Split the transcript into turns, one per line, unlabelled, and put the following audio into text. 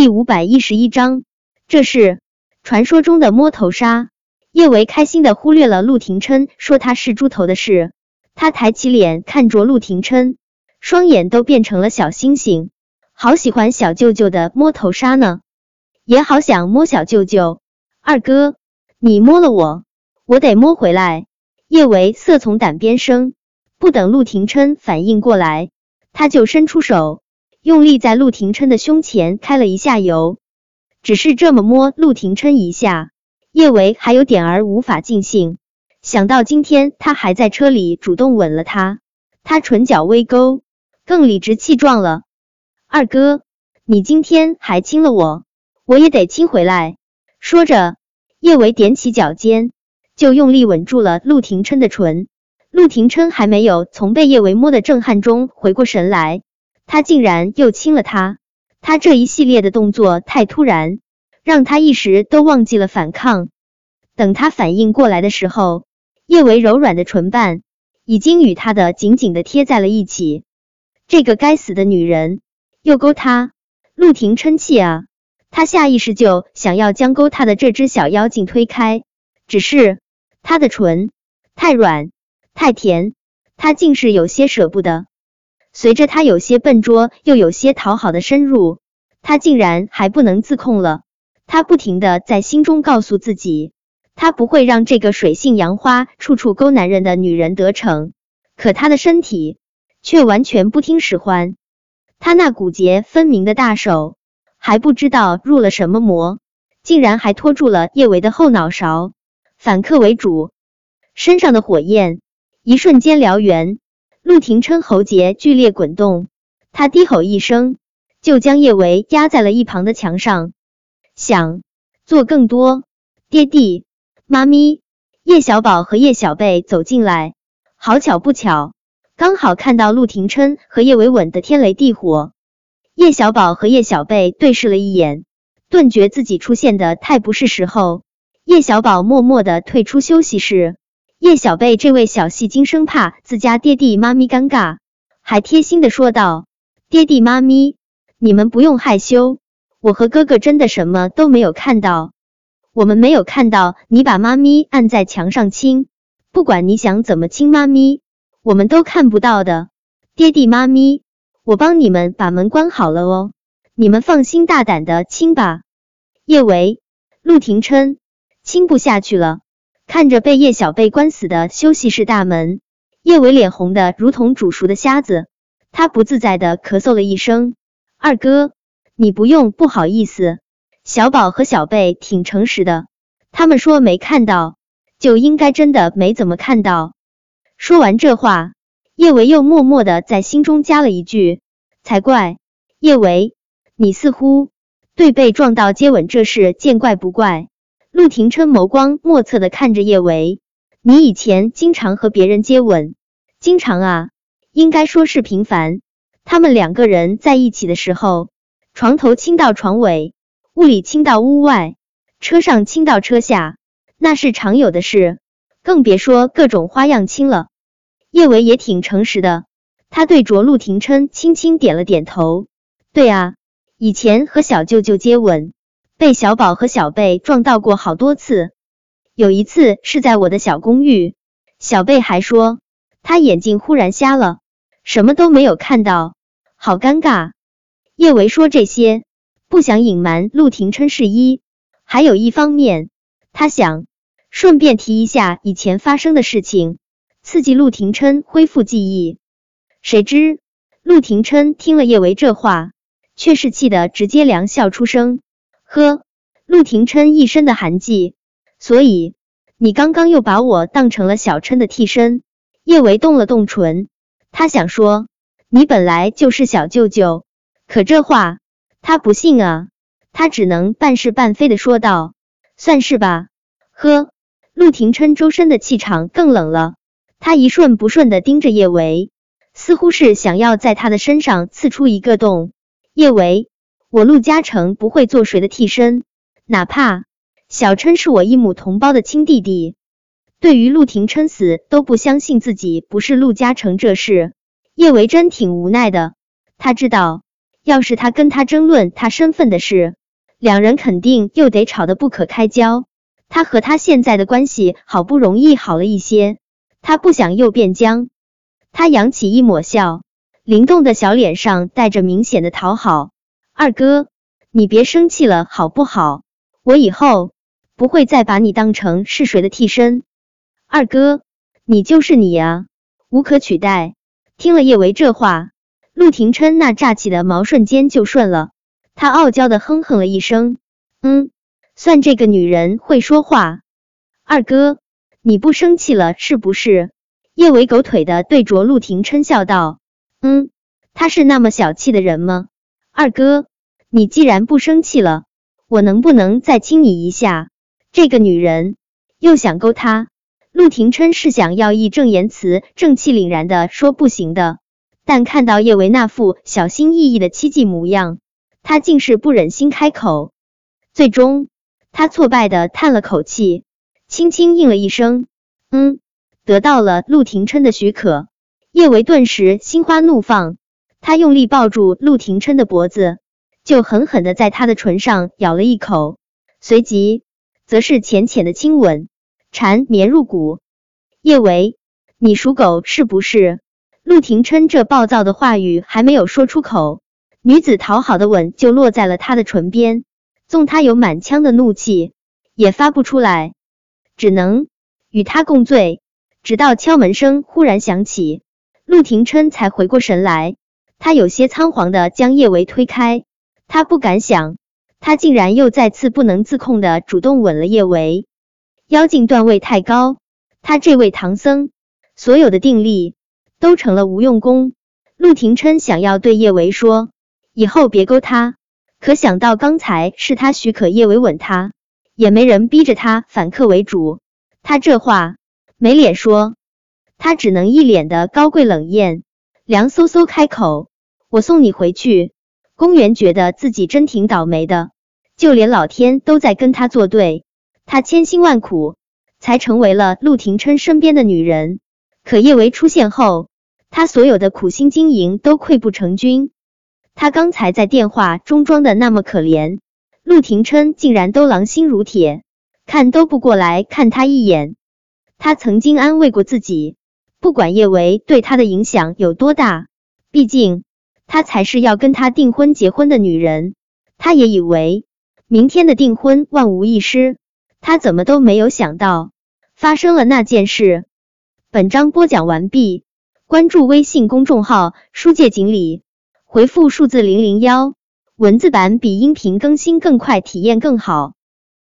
第五百一十一章，这是传说中的摸头杀。叶维开心的忽略了陆廷琛说他是猪头的事，他抬起脸看着陆廷琛，双眼都变成了小星星。好喜欢小舅舅的摸头杀呢，也好想摸小舅舅。二哥，你摸了我，我得摸回来。叶维色从胆边生，不等陆廷琛反应过来，他就伸出手。用力在陆廷琛的胸前开了一下油，只是这么摸陆廷琛一下，叶维还有点儿无法尽兴。想到今天他还在车里主动吻了他，他唇角微勾，更理直气壮了。二哥，你今天还亲了我，我也得亲回来。说着，叶维踮起脚尖，就用力吻住了陆廷琛的唇。陆廷琛还没有从被叶维摸的震撼中回过神来。他竟然又亲了他，他这一系列的动作太突然，让他一时都忘记了反抗。等他反应过来的时候，叶维柔软的唇瓣已经与他的紧紧的贴在了一起。这个该死的女人又勾他，陆婷嗔气啊！他下意识就想要将勾他的这只小妖精推开，只是他的唇太软太甜，他竟是有些舍不得。随着他有些笨拙又有些讨好的深入，他竟然还不能自控了。他不停的在心中告诉自己，他不会让这个水性杨花、处处勾男人的女人得逞。可他的身体却完全不听使唤，他那骨节分明的大手还不知道入了什么魔，竟然还拖住了叶维的后脑勺，反客为主，身上的火焰一瞬间燎原。陆廷琛喉结剧烈滚动，他低吼一声，就将叶维压在了一旁的墙上，想做更多。爹地、妈咪、叶小宝和叶小贝走进来，好巧不巧，刚好看到陆廷琛和叶维吻的天雷地火。叶小宝和叶小贝对视了一眼，顿觉自己出现的太不是时候。叶小宝默默的退出休息室。叶小贝这位小戏精生怕自家爹地妈咪尴尬，还贴心的说道：“爹地妈咪，你们不用害羞，我和哥哥真的什么都没有看到，我们没有看到你把妈咪按在墙上亲，不管你想怎么亲妈咪，我们都看不到的。爹地妈咪，我帮你们把门关好了哦，你们放心大胆的亲吧。”叶维、陆廷琛亲不下去了。看着被叶小贝关死的休息室大门，叶伟脸红的如同煮熟的虾子，他不自在的咳嗽了一声。二哥，你不用不好意思，小宝和小贝挺诚实的，他们说没看到，就应该真的没怎么看到。说完这话，叶维又默默的在心中加了一句：才怪，叶维，你似乎对被撞到接吻这事见怪不怪。陆廷琛眸光莫测的看着叶维，你以前经常和别人接吻，经常啊，应该说是频繁。他们两个人在一起的时候，床头亲到床尾，屋里亲到屋外，车上亲到车下，那是常有的事，更别说各种花样亲了。叶维也挺诚实的，他对着陆廷琛轻轻点了点头。对啊，以前和小舅舅接吻。被小宝和小贝撞到过好多次，有一次是在我的小公寓，小贝还说他眼睛忽然瞎了，什么都没有看到，好尴尬。叶维说这些不想隐瞒陆廷琛是一，还有一方面他想顺便提一下以前发生的事情，刺激陆廷琛恢复记忆。谁知陆廷琛听了叶维这话，却是气得直接凉笑出声。呵，陆廷琛一身的寒气，所以你刚刚又把我当成了小琛的替身。叶维动了动唇，他想说你本来就是小舅舅，可这话他不信啊，他只能半是半非的说道，算是吧。呵，陆廷琛周身的气场更冷了，他一瞬不瞬的盯着叶维，似乎是想要在他的身上刺出一个洞。叶维。我陆嘉诚不会做谁的替身，哪怕小琛是我一母同胞的亲弟弟。对于陆廷琛死都不相信自己不是陆嘉诚这事，叶维真挺无奈的。他知道要是他跟他争论他身份的事，两人肯定又得吵得不可开交。他和他现在的关系好不容易好了一些，他不想又变僵。他扬起一抹笑，灵动的小脸上带着明显的讨好。二哥，你别生气了好不好？我以后不会再把你当成是谁的替身。二哥，你就是你啊，无可取代。听了叶维这话，陆廷琛那炸起的毛瞬间就顺了。他傲娇的哼哼了一声，嗯，算这个女人会说话。二哥，你不生气了是不是？叶维狗腿的对着陆廷琛笑道，嗯，他是那么小气的人吗？二哥，你既然不生气了，我能不能再亲你一下？这个女人又想勾他。陆廷琛是想要义正言辞、正气凛然的说不行的，但看到叶维那副小心翼翼的凄寂模样，他竟是不忍心开口。最终，他挫败的叹了口气，轻轻应了一声：“嗯。”得到了陆廷琛的许可，叶维顿时心花怒放，他用力抱住陆廷琛的脖子，就狠狠的在他的唇上咬了一口，随即则是浅浅的亲吻。缠绵入骨，叶维，你属狗是不是？陆廷琛这暴躁的话语还没有说出口，女子讨好的吻就落在了他的唇边，纵他有满腔的怒气，也发不出来，只能与他共醉。直到敲门声忽然响起，陆廷琛才回过神来，他有些仓皇的将叶维推开，他不敢想，他竟然又再次不能自控的主动吻了叶维。妖精段位太高，他这位唐僧所有的定力都成了无用功。陆廷琛想要对叶维说，以后别勾他，可想到刚才是他许可叶维吻他，也没人逼着他反客为主，他这话没脸说，他只能一脸的高贵冷艳，凉飕飕开口：“我送你回去。”公园觉得自己真挺倒霉的，就连老天都在跟他作对。他千辛万苦才成为了陆廷琛身边的女人，可叶维出现后，他所有的苦心经营都溃不成军。他刚才在电话中装的那么可怜，陆廷琛竟然都狼心如铁，看都不过来看他一眼。他曾经安慰过自己，不管叶维对他的影响有多大，毕竟她才是要跟他订婚结婚的女人。他也以为明天的订婚万无一失。他怎么都没有想到发生了那件事。本章播讲完毕，关注微信公众号“书界锦鲤”，回复数字零零幺，文字版比音频更新更快，体验更好。